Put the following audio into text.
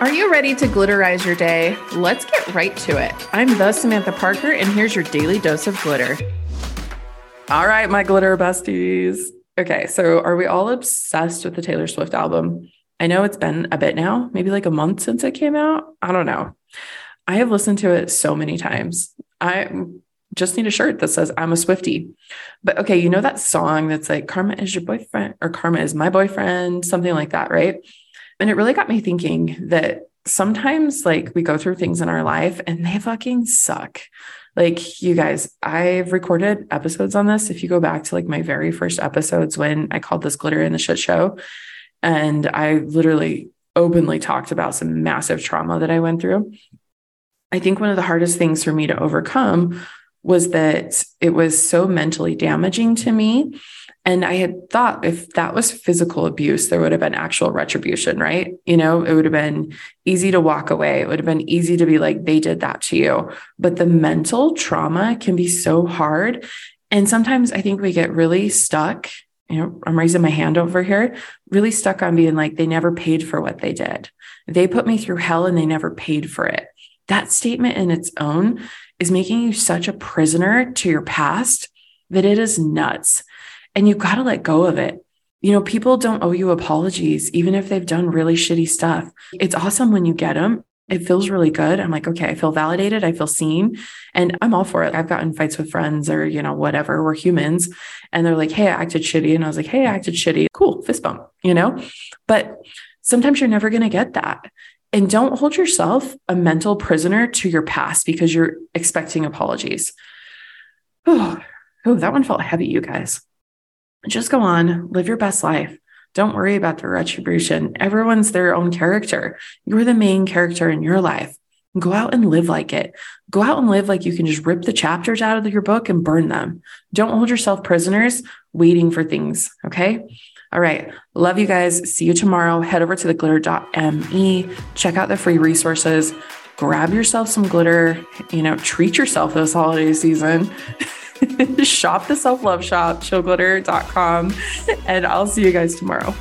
Are you ready to glitterize your day? Let's get right to it. I'm the Samantha Parker, and here's your daily dose of glitter. All right, my glitter besties. Okay, so are we all obsessed with the Taylor Swift album? I know it's been a bit now, maybe like a month since it came out. I don't know. I have listened to it so many times. I just need a shirt that says I'm a Swifty. But okay, you know that song that's like Karma is your boyfriend or Karma is my boyfriend, something like that, right? And it really got me thinking that sometimes like we go through things in our life and they fucking suck. Like you guys, I've recorded episodes on this. If you go back to like my very first episodes when I called this glitter in the shit show, and I literally openly talked about some massive trauma that I went through. I think one of the hardest things for me to overcome was that it was so mentally damaging to me and I had thought if that was physical abuse, there would have been actual retribution, right? You know, it would have been easy to walk away. It would have been easy to be like, they did that to you. But the mental trauma can be so hard. And sometimes I think we get really stuck. You know, I'm raising my hand over here, really stuck on being like, they never paid for what they did. They put me through hell and they never paid for it. That statement in its own is making you such a prisoner to your past that it is nuts and you've got to let go of it. You know, people don't owe you apologies, even if they've done really shitty stuff. It's awesome when you get them. It feels really good. I'm like, okay, I feel validated. I feel seen. And I'm all for it. I've gotten fights with friends or, you know, whatever. We're humans. And they're like, hey, I acted shitty. And I was like, hey, I acted shitty. Cool. Fist bump, you know? But sometimes you're never going to get that. And don't hold yourself a mental prisoner to your past because you're expecting apologies. Oh, that one felt heavy, you guys just go on, live your best life. Don't worry about the retribution. Everyone's their own character. You're the main character in your life. Go out and live like it. Go out and live like you can just rip the chapters out of your book and burn them. Don't hold yourself prisoners waiting for things. Okay. All right. Love you guys. See you tomorrow. Head over to the glitter.me. Check out the free resources. Grab yourself some glitter. You know, treat yourself this holiday season. shop the self love shop, chillglitter.com. And I'll see you guys tomorrow.